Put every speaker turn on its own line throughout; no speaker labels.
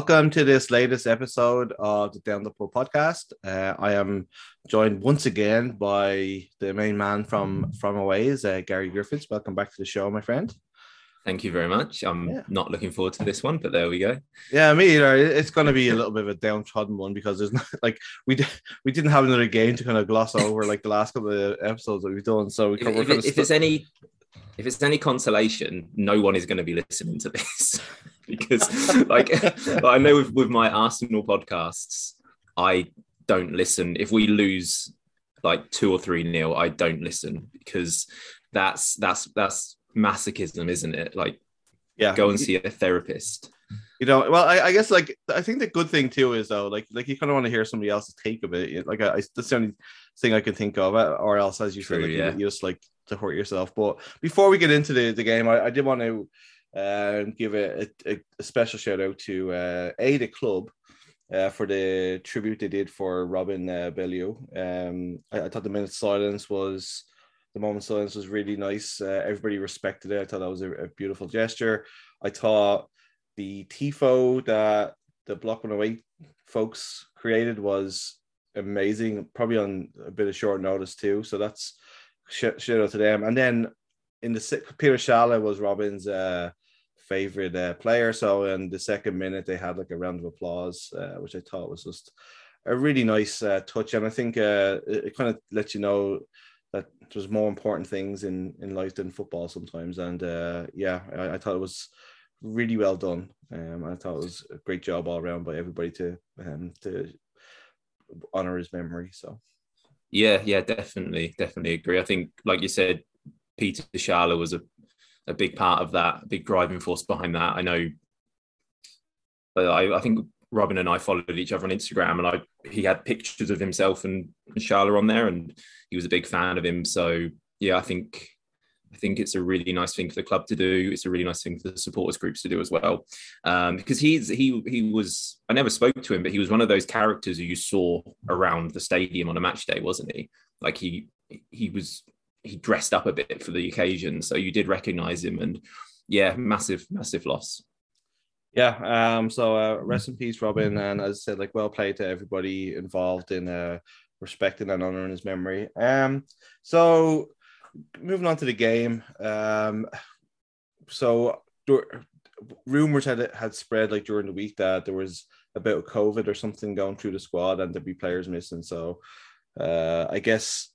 Welcome to this latest episode of the Down the Pool podcast. Uh, I am joined once again by the main man from from Aways, uh, Gary Griffiths. Welcome back to the show, my friend.
Thank you very much. I'm
Yeah.
not looking forward to this one, but there we go.
Yeah, me either. It's going to be a little bit of a downtrodden one because there's not like we we didn't have another game to kind of gloss over like the last couple of episodes that we've done. So we
If, if, if it's any if it's any consolation, no one is going to be listening to this because, like, I know with, with my Arsenal podcasts, I don't listen. If we lose like two or three nil, I don't listen because that's that's that's masochism, isn't it? Like,
yeah
go and see a therapist.
you know well I, I guess like i think the good thing too is though like like you kind of want to hear somebody else's take of it like I, I that's the only thing i can think of or else as you
True,
said like, you-
yeah.
you, just like to hurt yourself but before we get into the, the game i, I did want to uh, give a, a, a special shout out to uh, a the club uh, for the tribute they did for Robin uh, Bellio. Um, I, I thought the minute silence was the moment silence was really nice. Uh, everybody respected it. I thought that was a, a beautiful gesture. I thought the tifo that the Block 108 folks created was amazing, probably on a bit of short notice too. So that's sh- shout out to them. And then in the Peter Schaale was Robin's uh, favorite uh, player. So in the second minute, they had like a round of applause, uh, which I thought was just a really nice uh, touch. And I think uh, it, it kind of lets you know that there's more important things in in life than football sometimes. And uh, yeah, I, I thought it was really well done. Um, I thought it was a great job all around by everybody to um, to honor his memory. So
Yeah, yeah, definitely, definitely agree. I think, like you said, Peter Schaale was a, a big part of that, a big driving force behind that. I know, I, I think Robin and I followed each other on Instagram, and I he had pictures of himself and Schaale on there, and he was a big fan of him. So yeah, I think I think it's a really nice thing for the club to do. It's a really nice thing for the supporters groups to do as well, um, because he's he he was. I never spoke to him, but he was one of those characters who you saw around the stadium on a match day, wasn't he? Like he he was he dressed up a bit for the occasion, so you did recognise him, and yeah, massive massive loss.
yeah, um, so uh, rest in peace, Robin, and as I said, like well played to everybody involved in uh, respecting and honoring his memory. Um, so moving on to the game, um, so dur- rumors had had spread like during the week that there was a bit of COVID or something going through the squad and there'd be players missing. So uh, I guess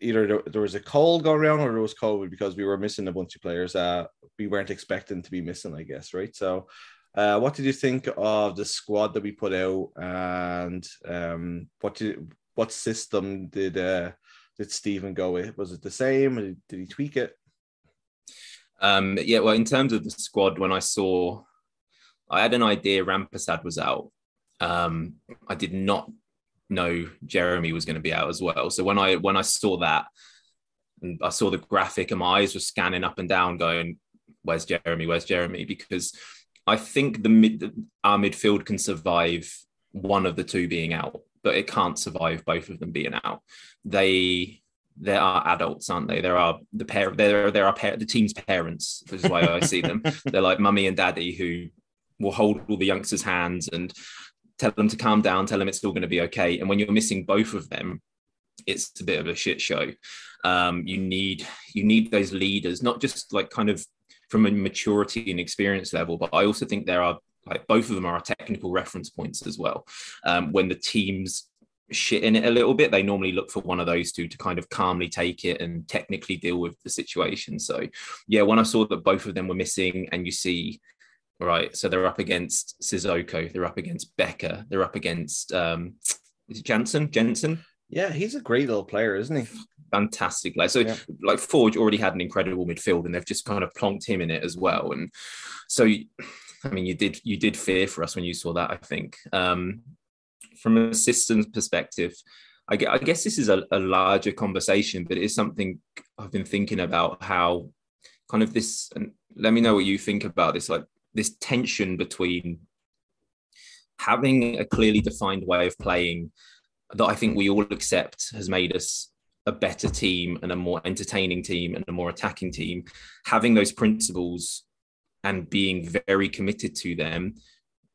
either there, there was a cold going around or there was COVID because we were missing a bunch of players that we weren't expecting to be missing, I guess, right? So uh, what did you think of the squad that we put out and um, what did what system did uh, did Stephen go with? Was it the same? Did, he tweak it?
Um, yeah, well, in terms of the squad, when I saw, I had an idea Rampersad was out. Um, I did not know Jeremy was going to be out as well. So when I when I saw that, and I saw the graphic, and my eyes were scanning up and down, going, "Where's Jeremy? Where's Jeremy?" Because I think the mid our midfield can survive one of the two being out, but it can't survive both of them being out. They there are adults, aren't they? There are the pair. There are there are par- the team's parents. This is why I see them. They're like mummy and daddy who will hold all the youngsters' hands and tell them to calm down, tell them it's still going to be okay. And when you're missing both of them, it's a bit of a shit show. Um, you need you need those leaders, not just like kind of from a maturity and experience level, but I also think there are like both of them are technical reference points as well. Um, when the teams shit in it a little bit, they normally look for one of those two to kind of calmly take it and technically deal with the situation. So, yeah, when I saw that both of them were missing, and you see, right, so they're up against Sissoko, they're up against Bekker, they're up against um, is it Jansen? Jensen?
Yeah, he's a great little player, isn't he?
fantastic player. So
Yeah.
like Forge already had an incredible midfield, and they've just kind of plonked him in it as well. And so, I mean, you did you did fear for us when you saw that. I think um, from a systems perspective, I I guess this is a, a larger conversation, but it is something I've been thinking about how kind of this and let me know what you think about this. Like this tension between having a clearly defined way of playing that I think we all accept has made us a better team and a more entertaining team and a more attacking team, having those principles and being very committed to them,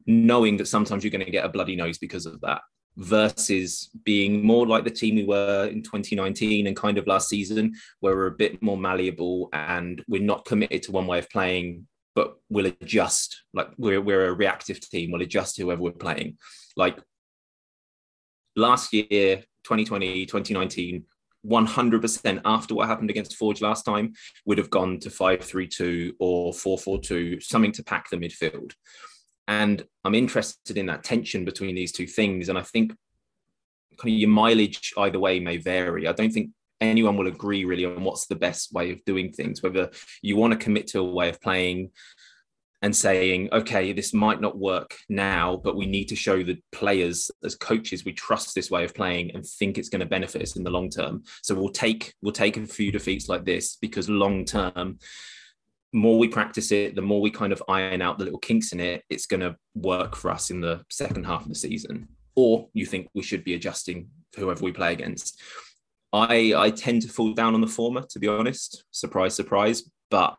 knowing that sometimes you're going to get a bloody nose because of that, versus being more like the team we were in 2019 and kind of last season, where we're a bit more malleable and we're not committed to one way of playing, but we'll adjust. Like we're, we're a reactive team, we'll adjust to whoever we're playing. Like last year, 2020, 2019, 100% after what happened against Forge last time would have gone to 5-3-2 or 4-4-2, something to pack the midfield. And I'm interested in that tension between these two things. And I think kind of your mileage either way may vary. I don't think anyone will agree really on what's the best way of doing things, whether you want to commit to a way of playing and saying, okay, this might not work now, but we need to show the players as coaches we trust this way of playing and think it's going to benefit us in the long term. So we'll take we'll take a few defeats like this because long term, more we practice it, the more we kind of iron out the little kinks in it, it's going to work for us in the second half of the season. Or you think we should be adjusting whoever we play against. I I tend to fall down on the former, to be honest. Surprise, surprise. But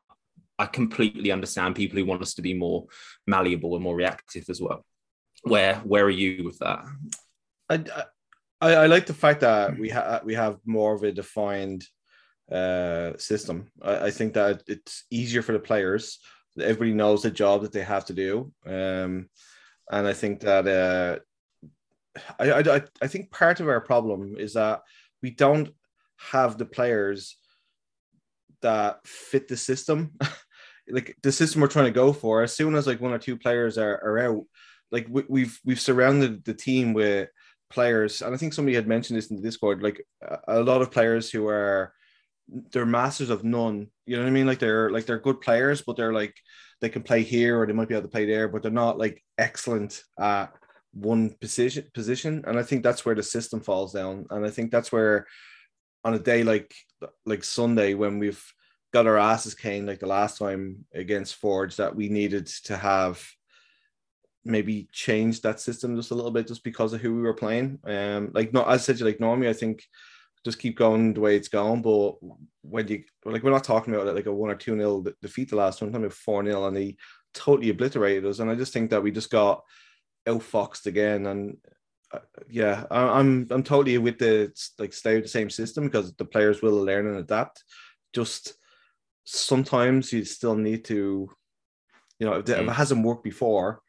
I completely understand people who want us to be more malleable and more reactive as well. Where where are you with that?
I, I, I like the fact that we have we have more of a defined uh, system. I, I, think that it's easier for the players. Everybody knows the job that they have to do, um, and I think that uh, I, I I think part of our problem is that we don't have the players that fit the system. like the system we're trying to go for, as soon as like one or two players are, are out, like we, we've we've surrounded the team with players, and I think somebody had mentioned this in the Discord, like a, a lot of players who are they're masters of none. You know what I mean? Like they're like they're good players, but they're like they can play here or they might be able to play there, but they're not like excellent at one position position. And I think that's where the system falls down. And I think that's where on a day like like Sunday when we've got our asses caned like the last time against Forge that we needed to have maybe change that system just a little bit just because of who we were playing. Um, like no, as I said, you like normally I think just keep going the way it's going. But when you like, we're not talking about like a one or two nil defeat the last one. time about four nil, and he totally obliterated us. And I just think that we just got outfoxed again. And uh, yeah, I'm I'm totally with the like stay with the same system because the players will learn and adapt. Just sometimes you still need to, you know, if, mm. if it hasn't worked before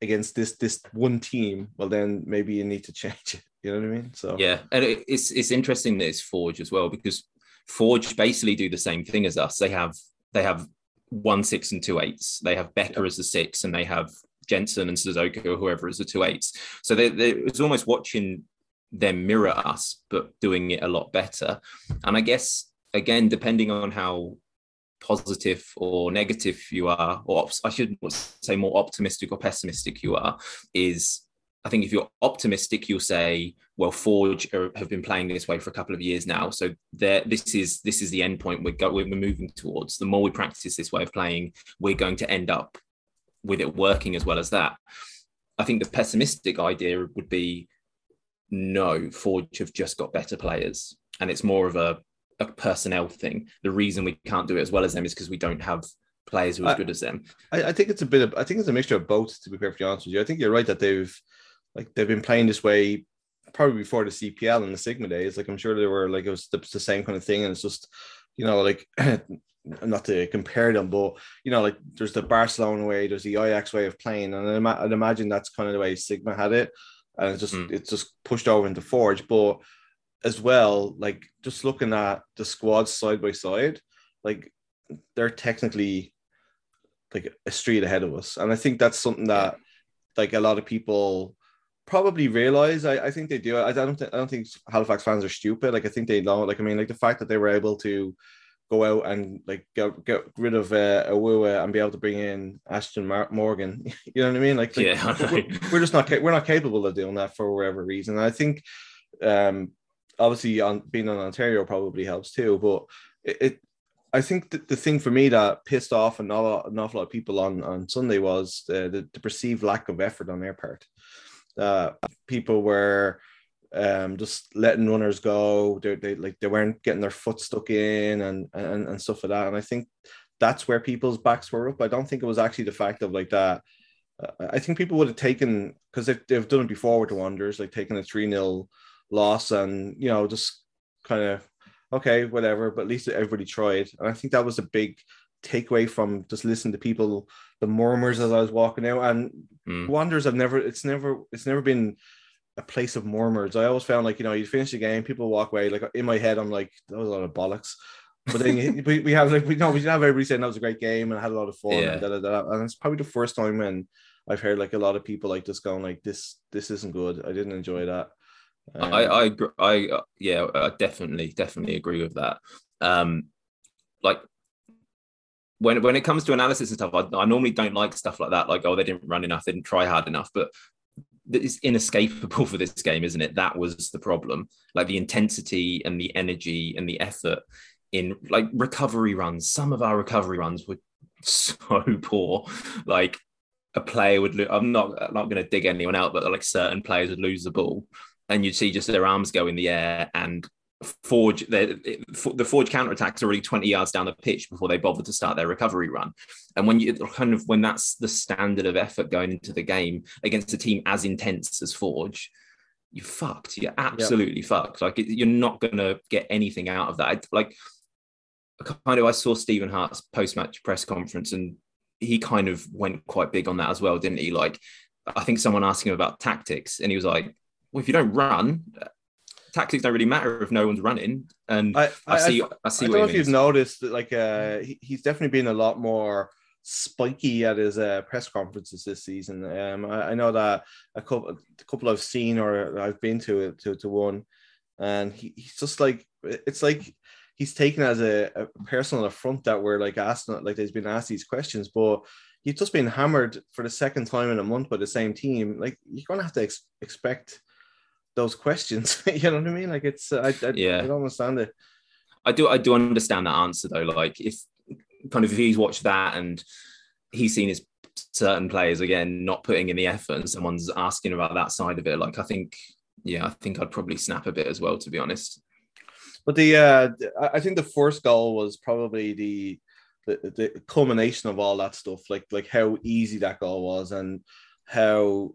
against this this one team, well then maybe you need to change it. You know what I mean? So
yeah, and it's it's interesting that it's Forge as well because Forge basically do the same thing as us. They have they have one six and two eights. They have Bekker yeah. as the six, and they have Jensen and Suzuki or whoever as the two eights. So they, they, it's almost watching them mirror us, but doing it a lot better. And I guess again, depending on how positive or negative you are, or I should say more optimistic or pessimistic you are, is I think if you're optimistic, you'll say, well, Forge are, have been playing this way for a couple of years now, so this is this is the end point we're, go, we're moving towards. The more we practice this way of playing, we're going to end up with it working as well as that. I think the pessimistic idea would be, no, Forge have just got better players, and it's more of a a personnel thing. The reason we can't do it as well as them is because we don't have players who are as good as them.
I, I, think it's a bit of I think it's a mixture of both. To be perfectly honest with you, I think you're right that they've like they've been playing this way probably before the CPL and the Sigma days. Like I'm sure they were like it was the, the same kind of thing, and it's just you know like. not to compare them, but you know, like there's the Barcelona way, there's the Ajax way of playing, and I'd imagine that's kind of the way Sigma had it, and it's just mm. it's just pushed over into Forge. But as well, like just looking at the squads side by side, like they're technically like a street ahead of us. And I think that's something that like a lot of people probably realize. I, I think they do. I don't think I don't think Halifax fans are stupid. Like I think they know. Like I mean, like the fact that they were able to go out and like get, get rid of uh, and be able to bring in Ashtone Mar- Morgan. you know what I mean? Like, like yeah, we're, we're, just not we're not capable of doing that for whatever reason. And I think um obviously on being on Ontario probably helps too, but it, it I think that the thing for me that pissed off an awful, an awful lot of people on, on Sunday was uh, the, the perceived lack of effort on their part. Uh, people were um, just letting runners go. They, they like they weren't getting their foot stuck in and, and and stuff like that. And I think that's where people's backs were up. I don't think it was actually the fact of like that. Uh, I think people would have taken because they've, they've done it before with the Wanderers, like taking a 3 0 loss and, you know, just kind of, okay, whatever, but at least everybody tried. And I think that was a big takeaway from just listening to people, the murmurs as I was walking out. And mm. Wanderers have never, it's never, it's never been a place of murmurs. I always found like, you know, you finish the game, people walk away. Like in my head, I'm like, that was a lot of bollocks. But then we, we have like we know we have everybody saying that was a great game and I had a lot of fun yeah. and, da, da, da, and it's probably the first time when I've heard like a lot of people like just going like this this isn't good. I didn't enjoy that.
Um, I I agree, I uh, yeah I definitely definitely agree with that. Um, like when when it comes to analysis and stuff, I, I normally don't like stuff like that. Like oh they didn't run enough, they didn't try hard enough, but it's inescapable for this game, isn't it? That was the problem. Like the intensity and the energy and the effort in like recovery runs. Some of our recovery runs were so poor. Like a player would. Lo- I'm not I'm not going to dig anyone out, but like certain players would lose the ball, and you'd see just their arms go in the air and forge the, the forge counterattacks are already 20 yards down the pitch before they bother to start their recovery run. And when you kind of when that's the standard of effort going into the game against a team as intense as forge you're fucked. You're absolutely fucked. Like you're not going to get anything out of that. Like kind of I saw Stephen Hart's post match press conference and he kind of went quite big on that as well, didn't he? Like, I think someone asked him about tactics, and he was like, "Well, if you don't run, tactics don't really matter if no one's running." And I, I, I see, I, I see.
I don't know if you've noticed that, like, uh, he, he's definitely been a lot more spiky at his uh, press conferences this season. Um, I, I, know that a couple, a couple I've seen or I've been to to to one, and he, he's just like it's like he's taken as a, a personal affront that we're like asking, like he's been asked these questions, but you've just been hammered for the second time in a month by the same team. Like you're gonna have to ex- expect those questions. you know what I mean? Like it's I, I, yeah, I don't understand it.
I do I do understand that answer though. Like if kind of if he's watched that and he's seen his certain players again not putting in the effort and someone's asking about that side of it, like I think yeah, I think I'd probably snap a bit as well, to be honest.
But the uh, I think the first goal was probably the, the the culmination of all that stuff, like like how easy that goal was and how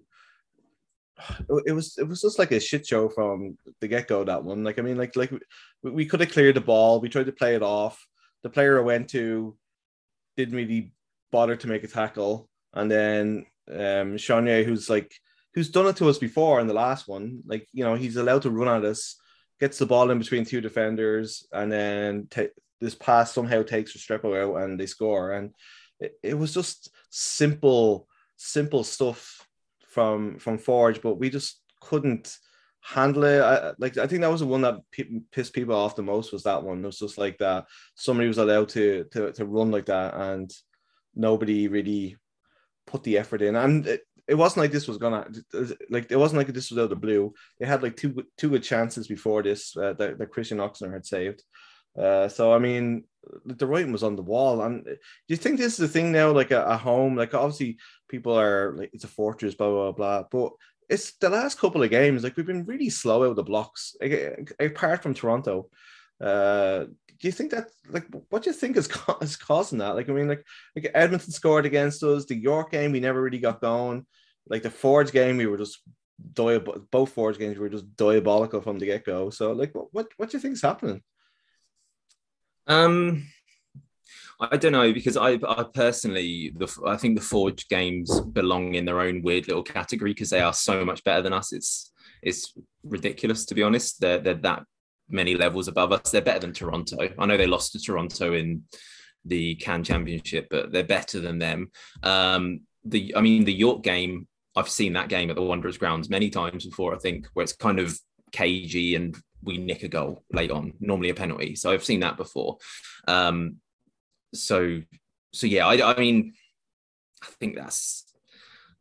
it was it was just like a shit show from the get go. That one, like I mean, like like we could have cleared the ball. We tried to play it off. The player I went to didn't really bother to make a tackle, and then um Shania, who's like who's done it to us before in the last one, like you know he's allowed to run at us gets the ball in between two defenders, and then t- this pass somehow takes Restrepo out and they score. And it, it was just simple, simple stuff from from Forge, but we just couldn't handle it. I, like I think that was the one that p- pissed people off the most was that one. It was just like that somebody was allowed to to to run like that, and nobody really put the effort in. And it, it wasn't like this was gonna like it wasn't like this was out of the blue. They had like two two good chances before this uh, that, that Christian Oxner had saved. Uh, so I mean, the writing was on the wall. And do you think this is the thing now? Like a, a home, like obviously people are like it's a fortress, blah blah blah. But it's the last couple of games. Like we've been really slow out of the blocks, like, apart from Toronto. Uh, do you think that like what do you think is, is causing that? Like I mean, like like Edmonton scored against us. The York game we never really got going. Like the Forge game, we were just diab- both Forge games we were just diabolical from the get go. So like, what what what do you think is happening?
Um, I don't know because I, I personally, the, I think the Forge games belong in their own weird little category because they are so much better than us. It's it's ridiculous to be honest. They're they're that many levels above us. They're better than Toronto. I know they lost to Toronto in the Can Championship, but they're better than them. Um, the I mean, the York game. I've seen that game at the Wanderers grounds many times before. I think where it's kind of cagey and we nick a goal late on, normally a penalty. So I've seen that before. Um, so so yeah, I, I mean, I think that's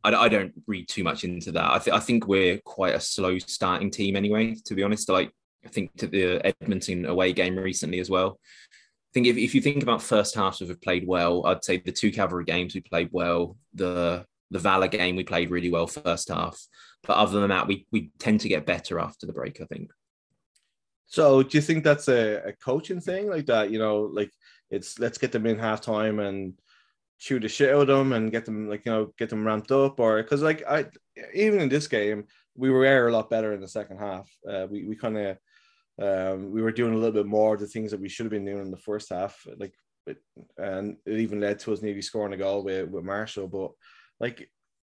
I, I, don't read too much into that. I, th- I think we're quite a slow starting team anyway, to be honest. Like I think to the Edmonton away game recently as well. I think if, if you think about first halves we've played well, I'd say the two cavalry games we played well, the the Valor game we played really well first half. But other than that, we we tend to get better after the break, I think.
So do you think that's a, a coaching thing like that? You know, like it's let's get them in halftime and shoot the shit out of them and get them like you know get them ramped up or because like I even in this game we were a lot better in the second half. Uh, we we kind of um, we were doing a little bit more of the things that we should have been doing in the first half, like and it even led to us nearly scoring a goal with, with Marshall. But like,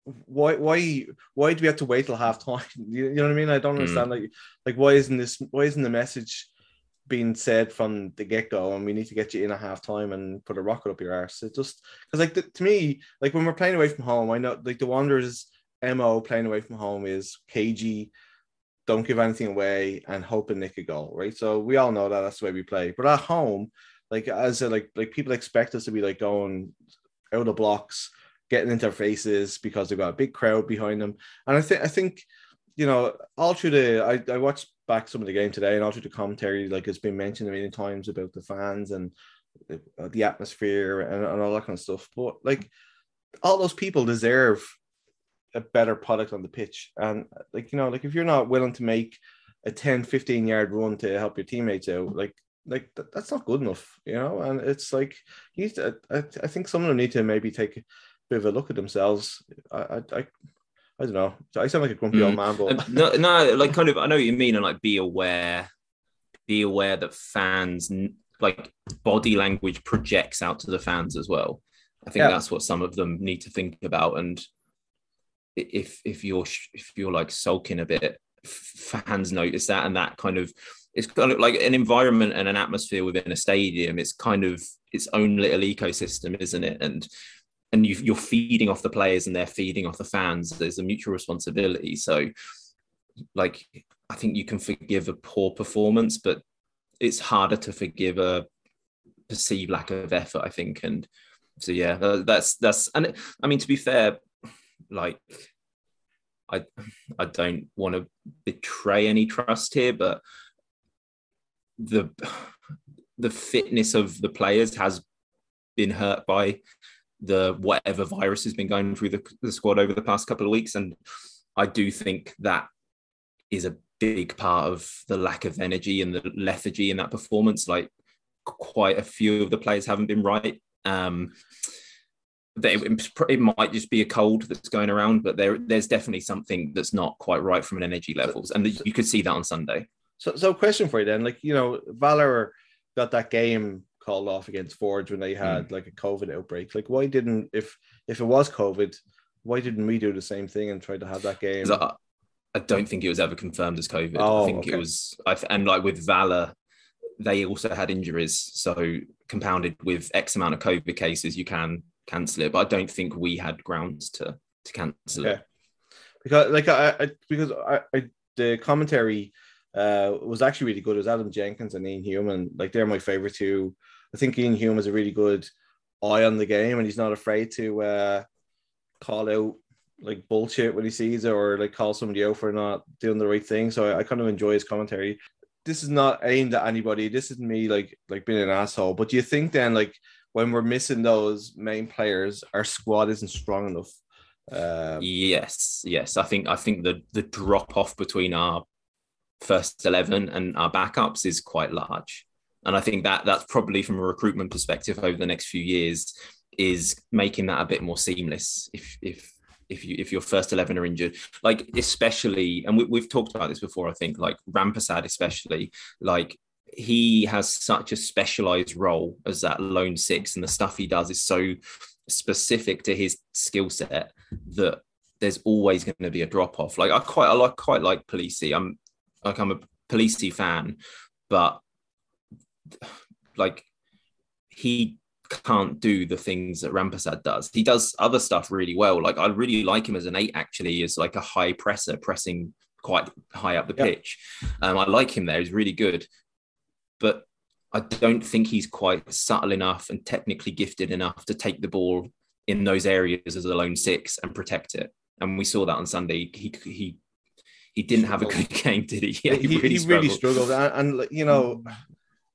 why why why do we have to wait till half time? You, you know what I mean? I don't understand. Mm. Like like why isn't this why isn't the message being said from the get go, and we need to get you in a half time and put a rocket up your arse? It just because like the, to me, like when we're playing away from home, I know like the Wanderers mo playing away from home is cagey don't give anything away and hope and nick a goal, right? So we all know that that's the way we play. But at home, like as a, like like people expect us to be like going out of blocks, getting into their faces because they've got a big crowd behind them. And I think I think you know all through the I, I watched back some of the game today and all through the commentary like it's been mentioned million times about the fans and the, the atmosphere and, and all that kind of stuff. But like all those people deserve a better product on the pitch. And like, you know, like if you're not willing to make a 10, 15 yard run to help your teammates out, like, like that, that's not good enough, you know. And it's like you need to, I, I think some of them need to maybe take bit of a look at themselves. I, I, I, I don't know. I sound like a grumpy mm. old man, but
no, no, like kind of. I know what you mean, and like be aware, be aware that fans like body language projects out to the fans as well. I think yeah. that's what some of them need to think about, and if if you're if you're like sulking a bit, fans notice that, and that kind of it's kind of like an environment and an atmosphere within a stadium. It's kind of its own little ecosystem, isn't it? And and you, are feeding off the players and they're feeding off the fans. There's a mutual responsibility. So, like, I think you can forgive a poor performance, but it's harder to forgive a perceived lack of effort. I think, and so yeah, that's that's and I mean to be fair, like I I don't want to betray any trust here, but the the fitness of the players has been hurt by the whatever virus has been going through the, the squad over the past couple of weeks, and I do think that is a big part of the lack of energy and the lethargy in that performance. Like quite a few of the players haven't been right. Um, it, it might just be a cold that's going around, but there there's definitely something that's not quite right from an energy levels, and you could see that on Sunday.
So, so question for you then, like you know, Valor got that game called off against Forge when they had mm. like a COVID outbreak. Like, why didn't if if it was COVID, why didn't we do the same thing and try to have that game?
I, I, don't think it was ever confirmed as COVID. Oh, I think okay. it was, I, and like with Valor, they also had injuries, so compounded with X amount of COVID cases, you can cancel it. But I don't think we had grounds to to cancel okay. it.
Because like I, I because I, I the commentary uh was actually really good. It was Adam Jenkins and Ian Hume, and like they're my favorite two. I think Ian Hume has a really good eye on the game, and he's not afraid to uh call out like bullshit when he sees it or like call somebody out for not doing the right thing. So I, I kind of enjoy his commentary. This is not aimed at anybody. This isn't me like like being an asshole. But do you think then like when we're missing those main players, our squad isn't strong enough.
Um, yes, yes. I think I think the the drop off between our first eleven and our backups is quite large, and I think that that's probably from a recruitment perspective over the next few years is making that a bit more seamless. If if if you if your first 11 are injured like especially and we, have talked about this before i think like Rampersad especially like he has such a specialized role as that lone six, and the stuff he does is so specific to his skill set that there's always going to be a drop off. Like I quite, I like quite like Polisi. I'm like I'm a Polisi fan, but like he can't do the things that Rampersad does. He does other stuff really well. Like I really like him as an eight. Actually, as like a high presser, pressing quite high up the pitch. Um, I like him there. He's really good but I don't think he's quite subtle enough and technically gifted enough to take the ball in those areas as a lone six and protect it. And we saw that on Sunday. He he he didn't have a good game, did he?
Yeah, he, he, really, he struggled. really struggled. And, and, you know,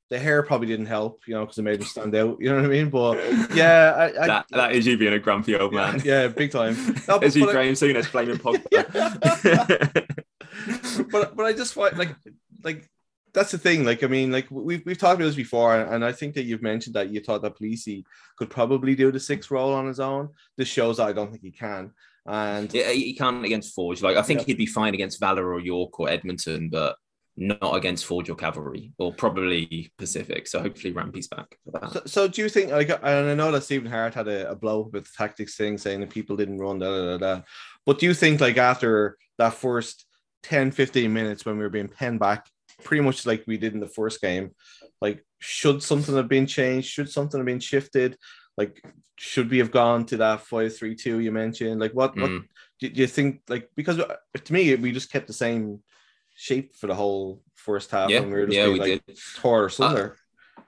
the hair probably didn't help, you know, because it made him stand out. You know what I mean? But yeah, I, I,
that that is you being a grumpy old man.
yeah, big time. No,
As you
but I-
Graham Souness blaming Pogba.
but but I just find like like that's the thing. Like I mean, like we've we've talked about this before, and I think that you've mentioned that you thought that Polisi could probably do the six role on his own. This shows that I don't think he can. And
Yeah, he can't against Forge. Like I think
Yeah.
he'd be fine against Valor or York or Edmonton, but not against Forge or Cavalry or probably Pacific. So hopefully Rampy's back for that.
so, so do you think like and I know that Stephen Hart had a, a blow up with the tactics thing saying that people didn't run da, da, da, da. but do you think like after that first 10 15 minutes when we were being penned back pretty much like we did in the first game like should something have been changed should something have been shifted like should we have gone to that 5-3-2 you mentioned like what, what
Mm.
do do you think like because uh, to me we just kept the same shape for the whole first half
Yeah,
and we were just
yeah,
being,
we
like
did.
tore asunder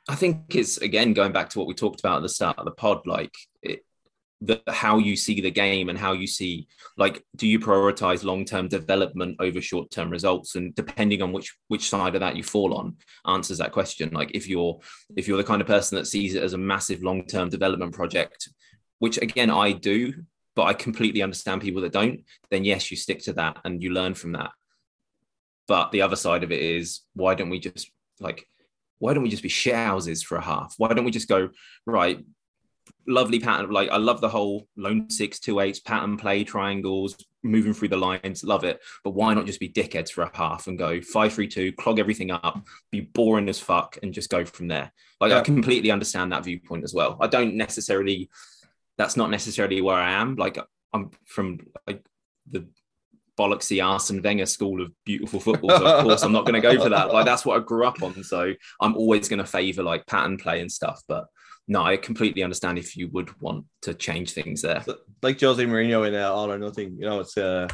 I think it's again going back to what we talked about at the start of the pod, like it, the how you see the game and how you see like do you prioritize long-term development over short-term results? And depending on which which side of that you fall on answers that question. Like if you're if you're the kind of person that sees it as a massive long-term development project which again I do but I completely understand people that don't then yes you stick to that and you learn from that but the other side of it is why don't we just like why don't we just be shit houses for a half? Why don't we just go right? Lovely pattern. Like I love the whole lone six two eights pattern play triangles, moving through the lines. Love it. But why not just be dickheads for a half and go five three two, clog everything up, be boring as fuck, and just go from there? Like
Yeah.
I completely understand that viewpoint as well. I don't necessarily. That's not necessarily where I am. Like I'm from like the bollocksy Arsene Wenger school of beautiful football. So of course, I'm not going to go for that. Like that's what I grew up on. So I'm always going to favour like pattern play and stuff. But no, I completely understand if you would want to change things there.
like Jose Mourinho in uh, All or Nothing. You know, it's uh,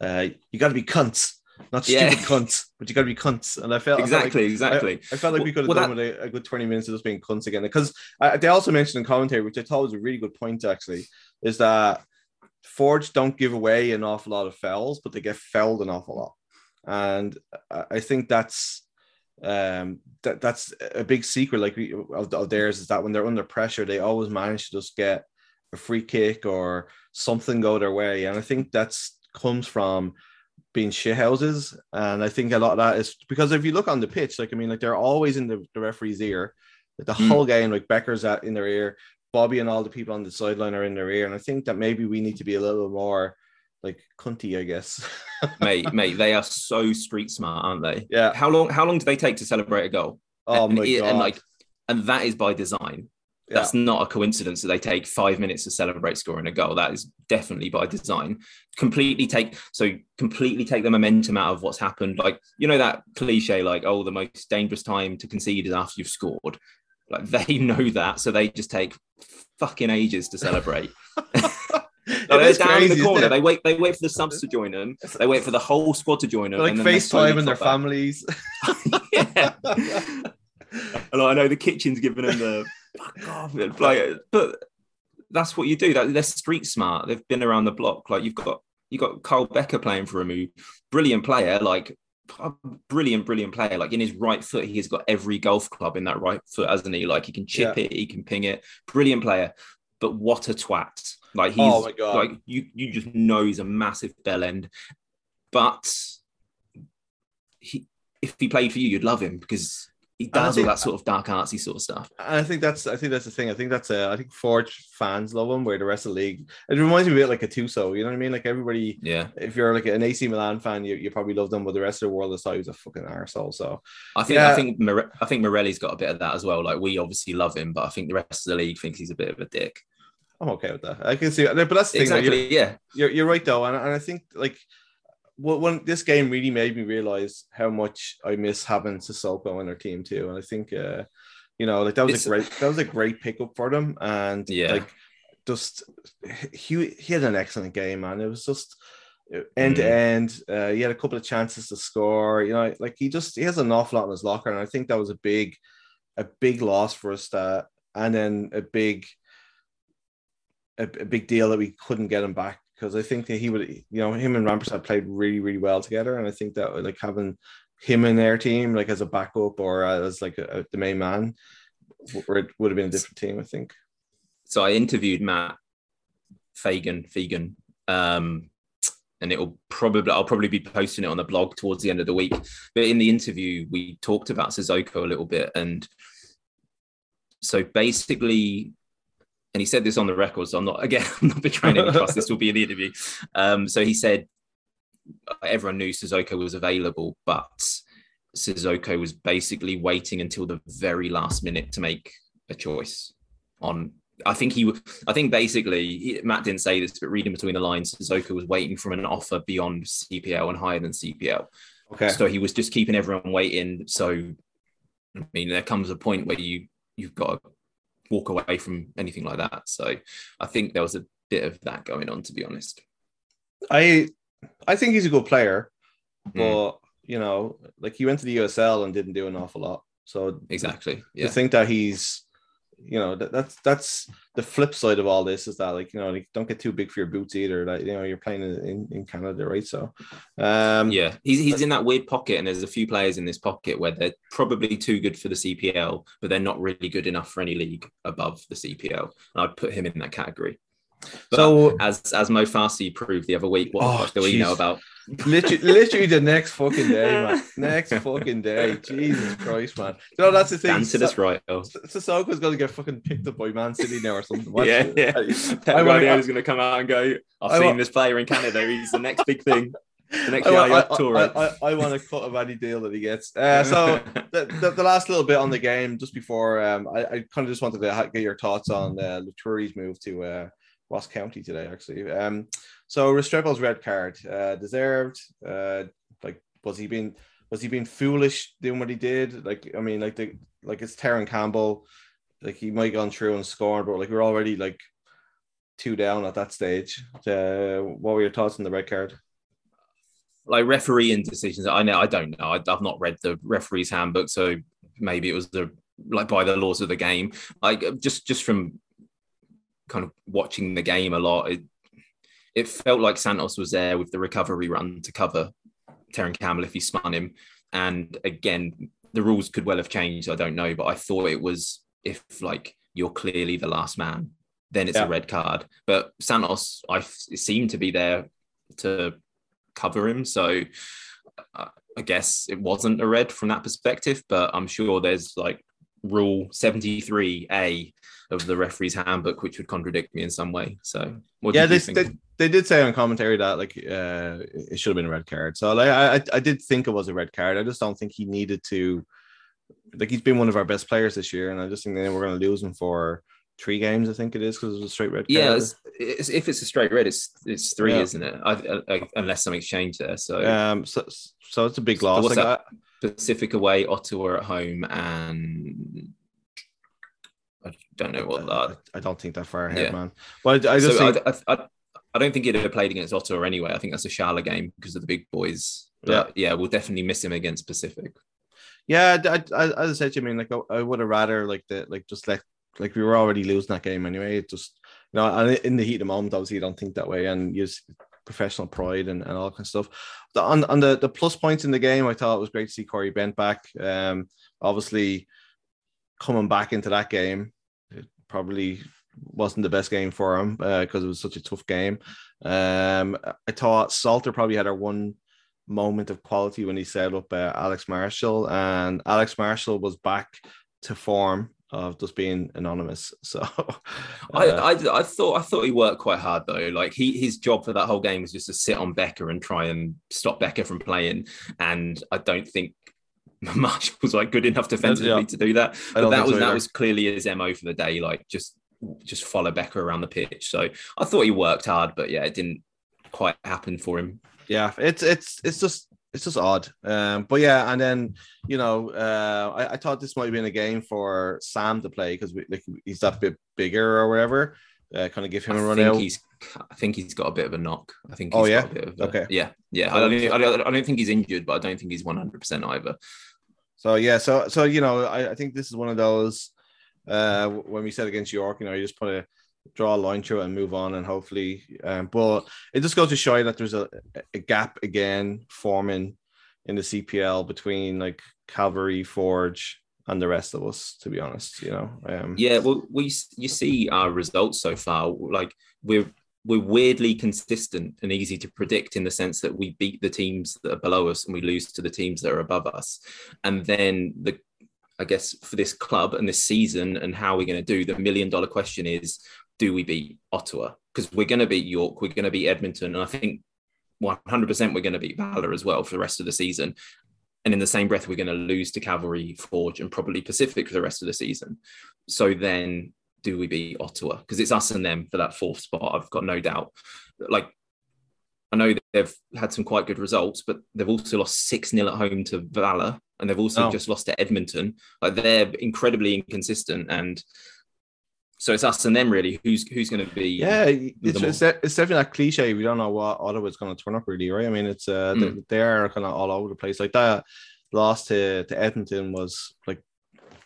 uh you got to be cunts, not
Yeah.
stupid cunts, but you got to be cunts. And I felt I felt like-
Exactly, exactly.
I, I felt like we could have
Well,
done with a, a good 20 minutes of just being cunts again. Because they also mentioned in commentary, which I thought was a really good point actually, is that Forge don't give away an awful lot of fouls, but they get felled an awful lot. And I, I think that's um that that's a big secret like we, of, of theirs is that when they're under pressure, they always manage to just get a free kick or something go their way. And I think that's comes from being shit houses. And I think a lot of that is because if you look on the pitch, like I mean, like they're always in the, the referee's ear. Like the
Mm.
whole game, like Bekker's at in their ear, Bobby and all the people on the sideline are in their ear. And I think that maybe we need to be a little more like cunty, I guess.
mate, mate, they are so street smart, aren't they?
yeah.
How long? How long do they take to celebrate a goal?
Oh
and,
my god.
and like, and that is by design.
yeah.
That's not a coincidence that they take five minutes to celebrate scoring a goal. That is definitely by design. Completely take so completely take the momentum out of what's happened. Like you know that cliche, like oh, the most dangerous time to concede is after you've scored. Like they know that, so they just take fucking ages to celebrate. Like, they're down
crazy,
in the corner. They wait. They wait for the subs to join them. They wait for the whole squad to join them.
They're like
and then they slowly
FaceTime and their
back.
families.
yeah. and I know the kitchen's giving them the fuck off. Like, but that's what you do. That they're street smart. They've been around the block. Like you've got you have got Kyle Bekker playing for a move, brilliant player. Like a brilliant, brilliant player. Like in his right foot, he has got every golf club in that right foot, hasn't he? Like he can chip
Yeah.
it, he can ping it. Brilliant player. But what a twat! Like he's
Oh my God.
like you. You just know he's a massive bell end. But he, if he played for you, you'd love him because he does all that sort of dark artsy sort of stuff.
And I think that's I think that's the thing. I think that's a I think Forge fans love him, where the rest of the league it reminds me a bit like a Tuso. You know what I mean? Like everybody,
Yeah,
if you're like an AC Milan fan, you, you probably love them, but the rest of the world is thought he was a fucking arsehole. So
I think
Yeah.
I think More- I think Morelli's got a bit of that as well. Like we obviously love him, but I think the rest of the league thinks he's a bit of a dick.
I'm okay with that. I can see, but that's the thing. like, you're-
Exactly. Yeah.
you're, you're right though, and, and I think like what when this game really made me realize how much I miss having Sissoko on their team too, and I think uh, you know like that was
It's-
a great that was a great pickup for them, and
Yeah.
like just he he had an excellent game, man. It was just end to
Mm.
end. Uh, he had a couple of chances to score. You know, like he just he has an awful lot in his locker, and I think that was a big a big loss for us. That and then a big a, a big deal that we couldn't get him back because I think that he would, you know, him and Rampersad played really, really well together, and I think that like having him in their team, like as a backup or as like a, the main man, it would have been a different team, I think.
So I interviewed Matt Fagan, Fagan, um, and it'll probably I'll probably be posting it on the blog towards the end of the week. But in the interview, we talked about Sissoko a little bit, and so basically, and he said this on the record, so I'm not again I'm not betraying any trust. This will be in the interview. Um, so he said everyone knew Sissoko was available, but Sissoko was basically waiting until the very last minute to make a choice on. I think he, I think basically Matt didn't say this, but reading between the lines, Sissoko was waiting for an offer beyond CPL and higher than CPL.
Okay.
So he was just keeping everyone waiting. So, I mean, there comes a point where you you've got to walk away from anything like that. So, I think there was a bit of that going on, to be honest.
I I think he's a good player,
Hmm.
but you know, like he went to the USL and didn't do an awful lot. So
Exactly.
to
Yeah.
think that he's you know that, that's that's the flip side of all this is that like you know like don't get too big for your boots either like you know you're playing in, in, Canada right so um
Yeah, he's, he's in that weird pocket, and there's a few players in this pocket where they're probably too good for the CPL, but they're not really good enough for any league above the CPL. And I'd put him in that category. But
So-
as as Mo Farsi proved the other week, what
Oh,
do we know about?
Literally, literally the next fucking day man next fucking day Jesus Christ man you know that's the thing
Dan to this right. Oh.
Sissoko's gonna get fucking picked up by Man City now or something Watch
Yeah,
it.
yeah.
I-
Pep Guardiola's going to come out and go. I've
I
seen
wa-
this player in Canada. He's the next big thing. The next
I,
Yaya
I,
Toure.
I, I, I want a cut of any deal that he gets. Uh, so the, the, the last little bit on the game, just before um, I, I kind of just wanted to get your thoughts on uh, Laturi's move to uh, Ross County today, actually. Um, so Restrepo's red card uh, deserved. Uh, like, was he being was he being foolish doing what he did? Like, I mean, like the like it's Terran Campbell. Like he might have gone through and scored, but like we're already like two down at that stage. Uh, what were your thoughts on the red card?
like refereeing decisions. I know I don't know. I, I've not read the referee's handbook, so maybe it was the like by the laws of the game. Like just just from kind of watching the game a lot, it it felt like Santos was there with the recovery run to cover Terran Campbell if he spun him. And again, the rules could well have changed. I don't know, but I thought it was if like you're clearly the last man, then it's
Yeah.
a red card. But Santos, I seemed to be there to cover him. So uh, I guess it wasn't a red from that perspective, but I'm sure there's like rule 73A of the referee's handbook, which would contradict me in some way. So what
yeah,
you think?
They they did say on commentary that like uh, it should have been a red card. So like I I- did think it was a red card. I just don't think he needed to. Like he's been one of our best players this year, and I just think that we're going to lose him for three games. I think it is because it was a straight red card.
yeah, it's, it's, if it's a straight red, it's it's three,
Yeah.
isn't it? I, I, unless something's changed there. So
Um. So so it's a big
So
loss.
what's
Like,
that?
I-
Pacific away, Ottawa at home, and I don't know what
I,
that.
I don't think that far ahead,
Yeah.
man. But I, I just
so
think
I, I, don't think he'd have played against Ottawa anyway. I think that's a shallow game because of the big boys. But yeah, we'll definitely miss him against Pacific.
Yeah, I, I, as I said, to you, I mean, like I, I would have rather like the like just let like we were already losing that game anyway. It just you know, and in the heat of the moment, obviously, you don't think that way, and use professional pride and, and all kind of stuff. The, on on the the plus points in the game, I thought it was great to see Cory Bent back. Um, obviously, coming back into that game, it probably wasn't the best game for him because it was such a tough game. Um, I thought Salter probably had our one moment of quality when he set up uh, Alex Marshall, and Alex Marshall was back to form of just being anonymous. So
I,
uh,
I, I thought I thought he worked quite hard though. Like he his job for that whole game was just to sit on Bekker and try and stop Bekker from playing. And I don't think Marshall was like good enough defensively
Yeah.
to do that. But that was
so
that was clearly his mo for the day. Like just just follow Bekker around the pitch. So I thought he worked hard, but yeah, it didn't quite happen for him.
yeah, it's it's it's just it's just odd. Um, but yeah, and then you know, uh, I, I thought this might have been a game for Sam to play because like he's that bit bigger or whatever. Uh, kind of give him a
I
run
think
out.
he's I think he's got a bit of a knock. I think
Oh, yeah?
got a bit of a,
Okay.
Yeah, yeah. I don't, I don't I don't think he's injured, but I don't think he's one hundred percent either.
So yeah, so so you know, I, I think this is one of those uh when we said against York, you know, you just put a draw a line through and move on and hopefully um but it just goes to show you that there's a, a gap again forming in the CPL between like Cavalry, Forge, and the rest of us. To be honest, you know. Um,
Yeah, well, we you see our results so far. Like we're we're weirdly consistent and easy to predict in the sense that we beat the teams that are below us and we lose to the teams that are above us. And then the I guess for this club and this season and how we're going to do the million dollar question is do we beat Ottawa? Because we're going to beat York, we're going to beat Edmonton, and I think 100% we're going to beat Valor as well for the rest of the season. And in the same breath, we're going to lose to Cavalry, Forge, and probably Pacific for the rest of the season. So then, do we beat Ottawa? Because it's us and them for that fourth spot. I've got no doubt. Like, I know they've had some quite good results, but they've also lost 6 0 at home to Valor, and they've also
Oh.
just lost to Edmonton. Like, they're incredibly inconsistent. And so it's us and them, really. Who's who's going to be?
Yeah, it's, it's, it's definitely that cliche. We don't know what Ottawa's going to turn up, really, right? I mean, it's uh, they,
Mm.
they are kind of all over the place. Like that loss to, to Edmonton was like,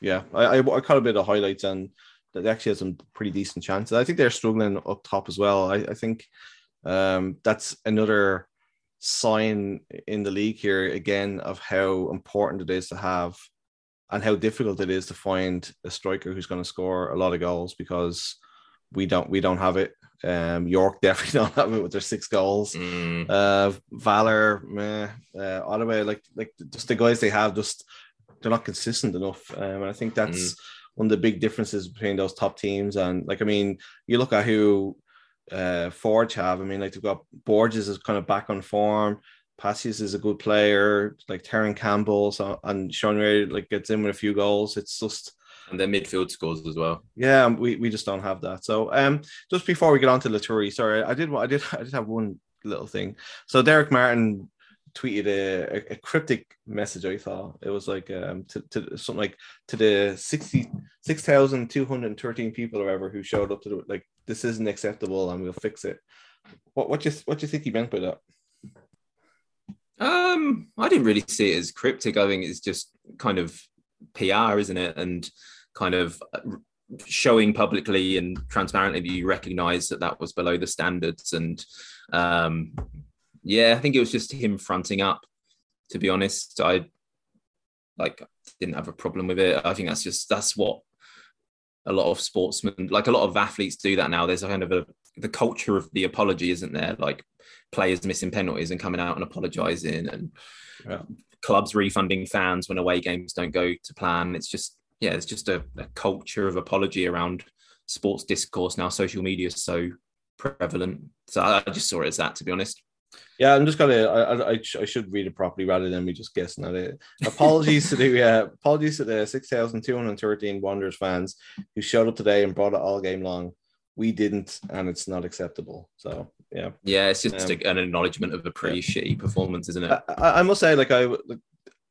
yeah, I, I, I caught a bit of highlights and they actually had some pretty decent chances. I think they're struggling up top as well. I, I think um, that's another sign in the league here again of how important it is to have and how difficult it is to find a striker who's going to score a lot of goals because we don't we don't have it. Um, York definitely don't have it with their six goals.
Mm,
Uh, Valor, meh, uh, Ottawa, like like just the guys they have, just they're not consistent enough. Um, and I think that's one of the big differences between those top teams. And like I mean, you look at who uh Forge have. I mean, like they've got Borges is kind of back on form. Pacius is a good player, like Terran Campbell, so and Sean Ray like gets in with a few goals. It's just
and their midfield scores as well.
yeah, we, we just don't have that. So um just before we get on to Loturi, sorry, I did I did I did have one little thing. So Derek Martin tweeted a, a, a cryptic message, I thought. It was like um to, to something like to the 60 6,213 people or whatever who showed up to the like this isn't acceptable and we'll fix it. What what you what do you think he meant by that?
Um, I didn't really see it as cryptic. I think it's just kind of PR, isn't it? And kind of showing publicly and transparently that you recognise that that was below the standards. And um, yeah, I think it was just him fronting up. To be honest, I like didn't have a problem with it. I think that's just that's what a lot of sportsmen, like a lot of athletes, do that now. There's a kind of a the culture of the apology, isn't there? Like players missing penalties and coming out and apologising, and
Yeah.
clubs refunding fans when away games don't go to plan. It's just yeah, it's just a, a culture of apology around sports discourse now. Social media is so prevalent, so I, I just saw it as that. To be honest,
Yeah, I'm just gonna. I, I, I sh- I should read it properly rather than me just guessing at it. Apologies to the uh, apologies to the six thousand two hundred thirteen Wanderers fans who showed up today and brought it all game long. We didn't, and it's not acceptable. So yeah,
yeah, it's just
Um,
an acknowledgement of a pretty shitty performance, isn't it?
I, I must say, like I, like,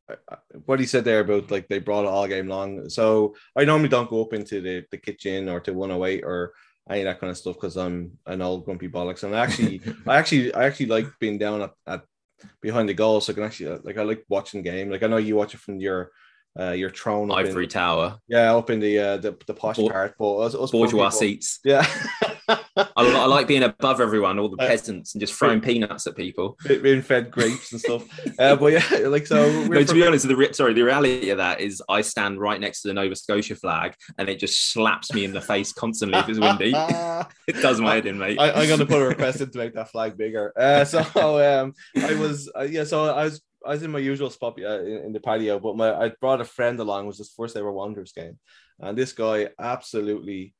I- what he said there about like they brought it all game long. So I normally don't go up into the, the kitchen or to 108 or any of that kind of stuff because I'm an old grumpy bollocks. And I actually, I actually, I actually like being down at, at behind the goal, so I can actually like I like watching game. Like I know you watch it from your uh your throne up in-
Ivory Tower,
yeah, up in the uh the, the posh
Bour-
part, but us, us
bourgeois
people-
seats.
Yeah.
I, I like being above everyone, all the
Uh,
peasants, and just throwing peanuts at people.
being fed grapes and stuff. Uh, but yeah, like so.
No, to be honest, the sorry, the reality of that is I stand right next to the Nova Scotia flag, and it just slaps me in the face constantly if it's windy. it does my head in, mate.
I, I'm gonna put a request in to make that flag bigger. Uh, so um, I was uh, yeah, so I was I was in my usual spot uh, in, in the patio, but my I brought a friend along. It was his first ever Wanderers game, and this guy absolutely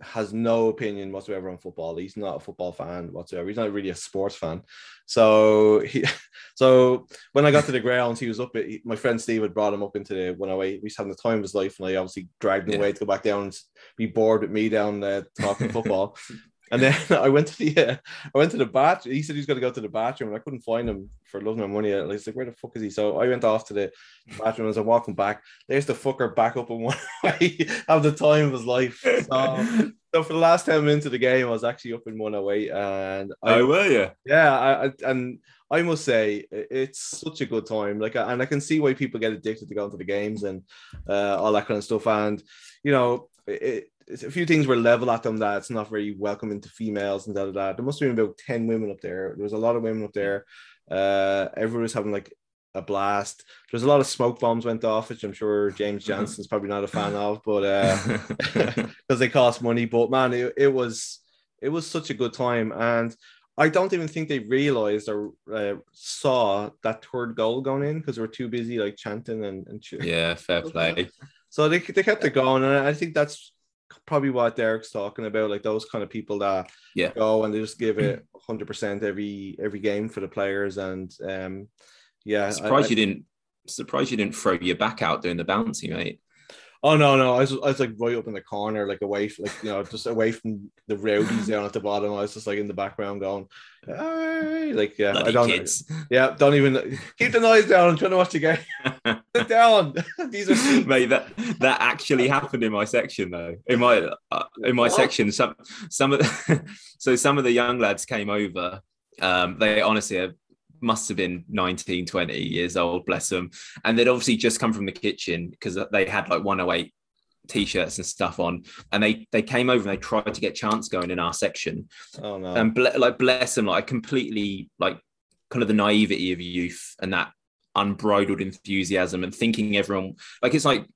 has no opinion whatsoever on football. He's not a football fan whatsoever. He's not really a sports fan. So he, so when I got to the grounds, he was up. At, he- my friend Steve had brought him up into the 108. He's having the time of his life, and I obviously dragged him
Yeah.
away to go back down and be bored with me down there talking football. And then I went to the uh, I went to the bathroom. He said he was going to go to the bathroom, and I couldn't find him for love nor money. I was like, "Where the fuck is he?" So I went off to the bathroom. As I'm walking back, there's the fucker back up in one way, have the time of his life. So, so for the last ten minutes of the game, I was actually up in 108, and I,
oh, were you?
yeah, I, I and I must say it's such a good time. Like, and I can see why people get addicted to going to the games and uh, all that kind of stuff. And you know, it, a few things were level at them that it's not very welcoming to females and da da da. There must have been about ten women up there. There was a lot of women up there. Uh, everyone was having like a blast. There's a lot of smoke bombs went off, which I'm sure James. Johnson's probably not a fan of, but uh, because they cost money. But man, it, it was it was such a good time, and I don't even think they realized or uh, saw that third goal going in because they were too busy like chanting and, and cheering.
yeah, fair play.
So they they kept it going, and I think that's probably what Derek's talking about, like those kind of people that
Yeah.
go and they just give it 100 percent every every game for the players, and um, yeah, I-
Surprised
I-
you didn't. Surprised you didn't throw your back out doing the bouncy, mate.
Oh no, no, I was, I was like right up in the corner, like away, from, like you know, just away from the rowdies down at the bottom. I was just like in the background going, "Hey," like yeah,
Bloody
I don't,
kids.
yeah, don't even keep the noise down. I'm trying to watch the game. Sit down. These are.
Mate, that that actually happened in my section though. In my uh, in my
What?
section, some some of the, so some of the young lads came over. Um, they honestly uh, must have been 19, 20 years old, bless them, and they'd obviously just come from the kitchen because they had like 108 t-shirts and stuff on, and they they came over and they tried to get chance going in our section,
Oh no.
and ble- like bless them, like completely like kind of the naivety of youth and that unbridled enthusiasm and thinking everyone like it's like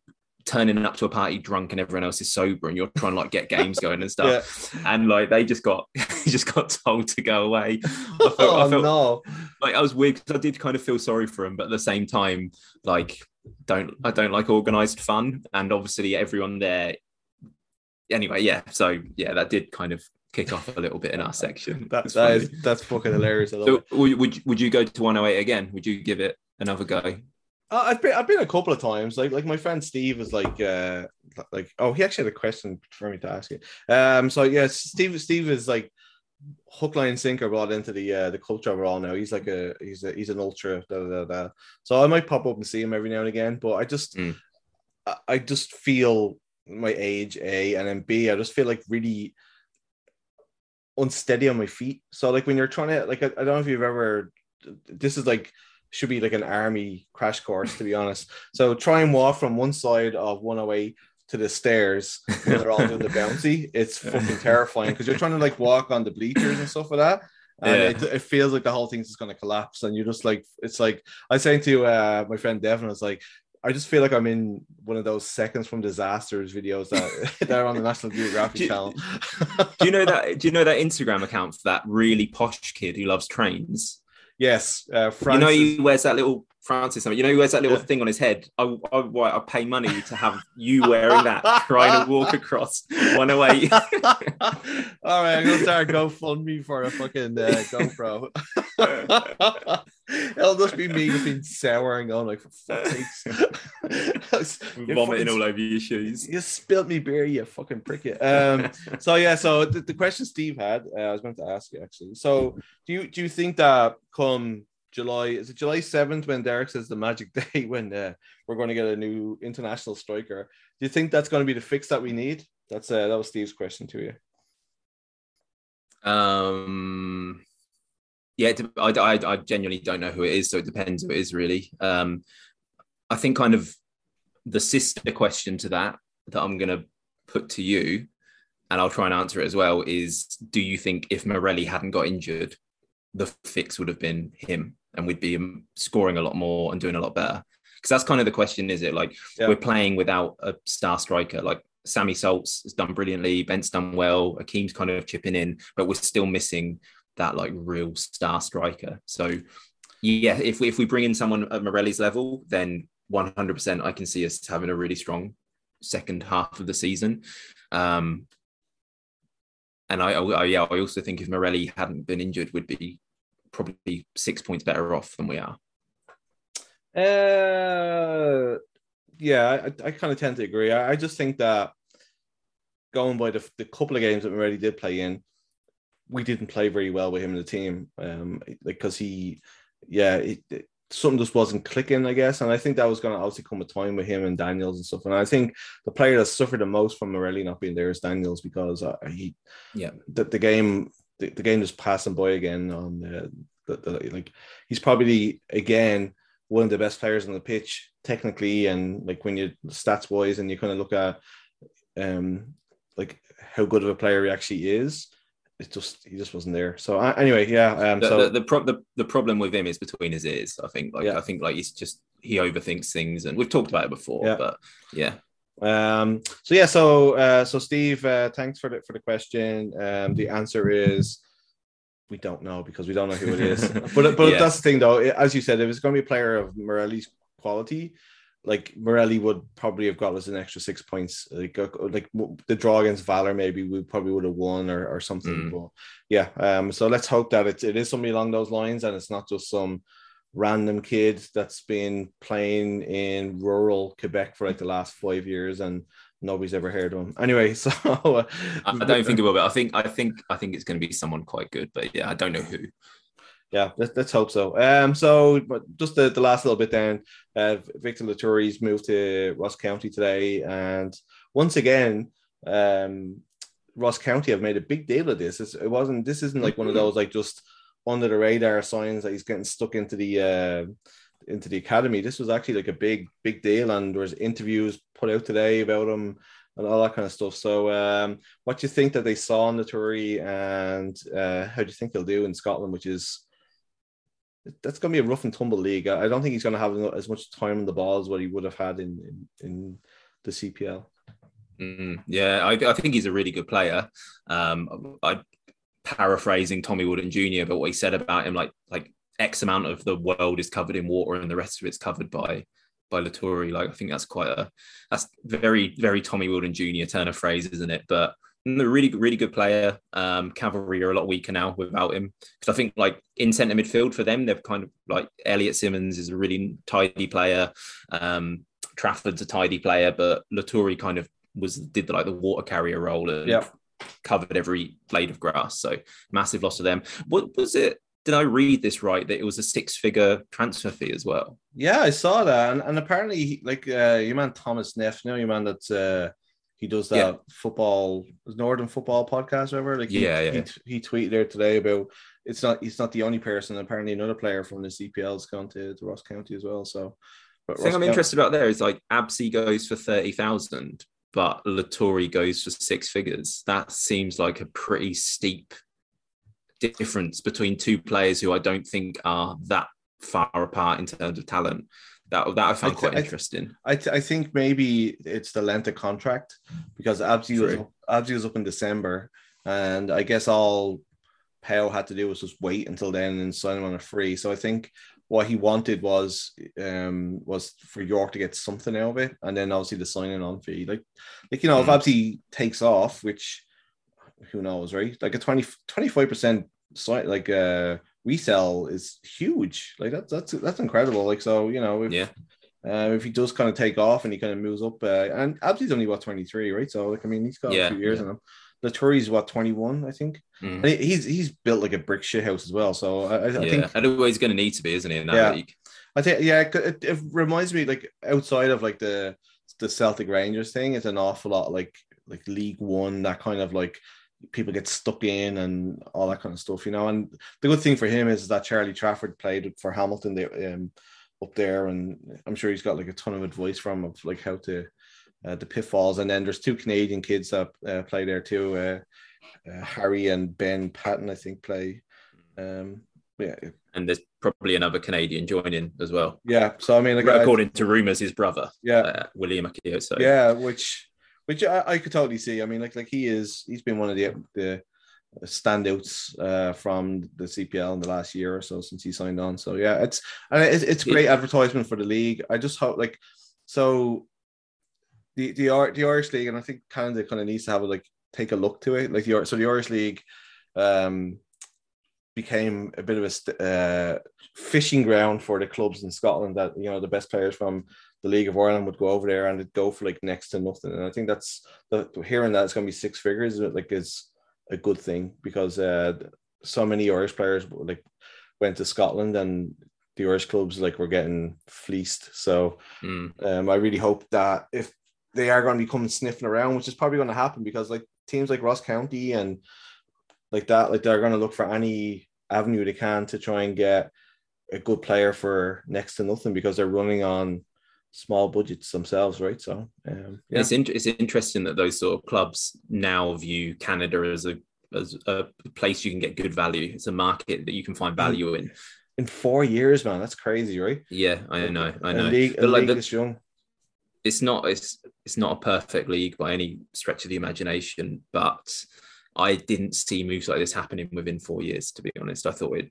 turning up to a party drunk and everyone else is sober and you're trying to like get games going and stuff
yeah.
and like they just got just got told to go away I felt,
oh
I felt
no.
like I was weird because I did kind of feel sorry for him but at the same time like don't I don't like organized fun and obviously everyone there anyway yeah so yeah that did kind of kick off a little bit in our section
That,
It's
that is that's fucking hilarious.
So would, would would you go to 108 again? Would you give it another go?
Uh, I've been I've been a couple of times. Like like my friend Steve was like uh like oh he actually had a question for me to ask you. Um so yeah Steve Steve is like hook line sinker brought into the uh the culture overall now. He's like a he's a he's an ultra da, da, da, da. so I might pop up and see him every now and again. But I just
Mm.
I, I just feel my age A and then B I just feel like really unsteady on my feet. So like when you're trying to like I, I don't know if you've ever this is like should be like an army crash course to be honest. So try and walk from one side of 108 to the stairs when they're all doing the bouncy. It's fucking terrifying because you're trying to like walk on the bleachers and stuff like that. And
Yeah.
it, it feels like the whole thing's just gonna collapse. And you're just like, it's like I was saying to uh, my friend Devin, I was like, I just feel like I'm in one of those seconds from disasters videos that, that are on the National Geographic
Do
channel.
Do you know that? Do you know that Instagram account for that really posh kid who loves trains?
Yes, uh, Francis.
You know he wears that little Francis. You know he wears that little
Yeah.
thing on his head. I, I, why, I pay money to have you wearing that, trying to walk across 108.
All right, I'm gonna start GoFundMe for a fucking uh, GoPro. It'll just be me just being sour and going like, for fuck's
vomiting
fucking-
all over your shoes.
You spilled me beer, you fucking pricket. Um, so yeah, so the, the question Steve had, uh, I was going to ask you actually. So do you do you think that come July is it July seventh when Derek says the magic day when uh, we're going to get a new international striker? Do you think that's going to be the fix that we need? That's uh, that was Steve's question to you.
Um, yeah, I, I, I genuinely don't know who it is, so it depends who it is really. Um, I think kind of the sister question to that that I'm going to put to you, and I'll try and answer it as well, is do you think if Morelli hadn't got injured, the fix would have been him and we'd be um, scoring a lot more and doing a lot better? Because that's kind of the question, is it? Like
Yeah.
we're playing without a star striker. Like Sammy Salts has done brilliantly, Bent's done well, Akeem's kind of chipping in, but we're still missing that like real star striker. So yeah, if we if we bring in someone at Morelli's level, then 100% I can see us having a really strong second half of the season. Um, and I, I yeah, I also think if Morelli hadn't been injured, we'd be probably six points better off than we are.
Uh, yeah, I, I kind of tend to agree. I, I just think that going by the, the couple of games that we already did play in, we didn't play very well with him in the team. Um, because he, yeah, it, it- something just wasn't clicking, I guess. And I think that was going to obviously come a time with him and Daniels and stuff. And I think the player that suffered the most from Morelli not being there is Daniels because uh, he,
Yeah.
the, the game, the, the game just passing by again on the, the, the like he's probably again one of the best players on the pitch technically and like when you stats wise and you kind of look at um like how good of a player he actually is it just he just wasn't there. So uh, anyway, yeah. Um,
the,
so
the the, pro- the the problem with him is between his ears. I think like
Yeah.
I think like he's just he overthinks things, and we've talked about it before.
Yeah.
But yeah,
Um, so yeah, so uh, so Steve, uh, thanks for the for the question. Um, the answer is we don't know because we don't know who it is. but but
Yeah.
that's the thing though. As you said, if it's going to be a player of Morelli's quality, like Morelli would probably have got us an extra six points. Like uh, like the draw against Valor, maybe we probably would have won or, or something.
Mm.
But yeah, um, so let's hope that it, it is somebody along those lines and it's not just some random kid that's been playing in rural Quebec for like the last five years and nobody's ever heard of him. Anyway, so uh,
I, don't think it will. But I think I think I think it's going to be someone quite good. But yeah, I don't know who.
yeah, let's, let's hope so. Um, so but just the, the last little bit then, uh, Victor Loturi's moved to Ross County today, and once again, um, Ross County have made a big deal of this. It's, it wasn't. This isn't like one of those like just under the radar signs that he's getting stuck into the uh, into the academy. This was actually like a big big deal, and there was interviews put out today about him and all that kind of stuff. So, um, what do you think that they saw in Loturi, and uh, how do you think he'll do in Scotland, which is that's going to be a rough and tumble league. I I don't think he's going to have as much time on the ball as what he would have had in in, in the CPL.
Mm, yeah, I, I think he's a really good player. Um, I paraphrasing Tommy Wheeldon Jr. but what he said about him, like like X amount of the world is covered in water and the rest of it's covered by by Loturi. Like I think that's quite a that's very very Tommy Wheeldon Jr. turn of phrase, isn't it? But a really really good player. Um, Cavalry are a lot weaker now without him because I think like in centre midfield for them they've kind of like Elliot Simmons is a really tidy player. Um, Trafford's a tidy player, but Loturi kind of was did the, like the water carrier role and
Yeah.
Covered every blade of grass. So massive loss to them. What was it? Did I read this right? That it was a six-figure transfer fee as well.
Yeah, I saw that, and, and apparently, like uh, your man Thomas Neff, you know, your man that's uh, he does that
Yeah.
football Northern football podcast, whatever. Like, he,
Yeah, yeah.
He, he tweeted there today about it's not he's not the only person. Apparently, another player from the CPL has gone to, to Ross County as well. So, but
The thing
Ross
I'm
County-
interested about there is like Absi goes for thirty thousand, but Loturi goes for six figures. That seems like a pretty steep difference between two players who I don't think are that far apart in terms of talent. That that I found
I th-
quite
I th-
interesting.
I, th- I think maybe it's the length of contract because Absi was. Was up in December, and I guess all Pau had to do was just wait until then and sign him on a free. So I think what he wanted was um was for York to get something out of it, and then obviously the signing on fee. Like, like you know, if
Mm.
Absi takes off, which who knows, right? Like a 25 percent like uh resell is huge. Like that's that's that's incredible. Like so, you know, if
Yeah.
uh, if he does kind of take off and he kind of moves up, uh, and Absi's only what 23, right? So like I mean, he's got
Yeah,
a few years
yeah.
in him. Loturi's what 21, I think.
Mm.
And he's he's built like a brick shit house as well. So I, I,
yeah,
think
going to need to be, isn't he? In that
Yeah.
league.
I think yeah, it, it, it reminds me like outside of like the the Celtic Rangers thing, it's an awful lot like like League One, that kind of like people get stuck in and all that kind of stuff, you know. And the good thing for him is that Charlie Trafford played for Hamilton there um, up there, and I'm sure he's got like a ton of advice from of like how to uh, the pitfalls. And then there's two Canadian kids that uh, play there too, uh, uh, Harry and Ben Paton, I think, play. Um, yeah,
And there's probably another Canadian joining as well.
yeah. So I mean, like, I-
According to rumors, his brother,
yeah,
uh, William Akio. So
yeah, which which I, I could totally see. I mean, like like he is he's been one of the the standouts uh, from the CPL in the last year or so since he signed on. So yeah, it's and it's, it's great advertisement for the league. I just hope like so the the the Irish league, and I think Canada kind of needs to have a like take a look to it. Like the so the Irish league um became a bit of a uh, fishing ground for the clubs in Scotland that you know the best players from the League of Ireland would go over there and it'd go for like next to nothing. And I think that's the hearing that it's going to be six figures like is a good thing because uh, so many Irish players like went to Scotland and the Irish clubs like were getting fleeced. So
mm,
um, I really hope that if they are going to be coming sniffing around, which is probably going to happen because like teams like Ross County and like that, like they're going to look for any avenue they can to try and get a good player for next to nothing because they're running on small budgets themselves, right? So um, yeah,
it's in, it's interesting that those sort of clubs now view Canada as a as a place you can get good value. It's a market that you can find value in.
In four years, man, that's crazy, right?
Yeah, I know, I know.
And league,
But
and
like
league
the-
is young.
It's not it's it's not a perfect league by any stretch of the imagination, but I didn't see moves like this happening within four years. To be honest, I thought it'd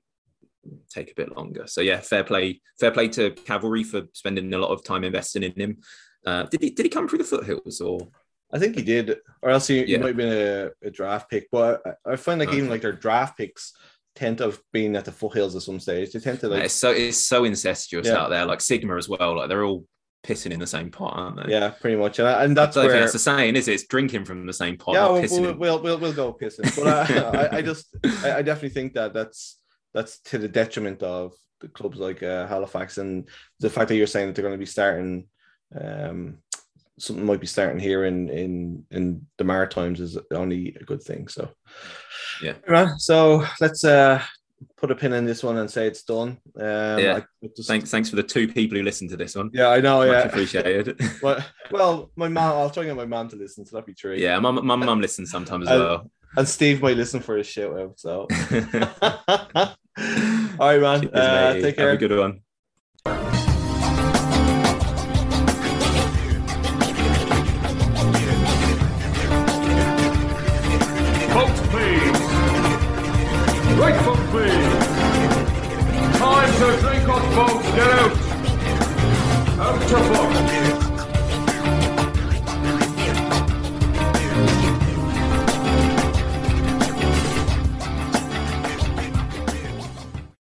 take a bit longer. So yeah, fair play, fair play to Cavalry for spending a lot of time investing in him. Uh, did he did he come through the foothills or
I think he did, or else he, he might have been a, a draft pick. But I, I find like even like their draft picks tend to have been at the foothills at some stage. They tend to like,
it's so it's so incestuous
Yeah.
out there, like Sigma as well. Like they're all pissing in the same pot, aren't they?
yeah, pretty much. And, and that's
I
where
that's the saying, is it? It's drinking from the same pot,
yeah, we'll,
pissing
we'll,
in.
we'll, we'll, we'll go pissing. But I, I, I just, I, I definitely think that that's that's to the detriment of the clubs like uh, Halifax and the fact that you're saying that they're going to be starting, um, something might be starting here in in in the Maritimes is only a good thing. So
Yeah.
So let's uh put a pin in this one and say it's done. Um,
Yeah.
Just-
Thanks, thanks for the two people who listened to this one.
Yeah, I know.
Much
Yeah,
appreciated.
but well, my mom. I'll try and get my mom to listen, so that'd be true.
yeah, my my mum listens sometimes as well.
and Steve might listen for his shout out. So, all right, man.
Cheers,
Uh, take
Have a good one.
Get out. Out book.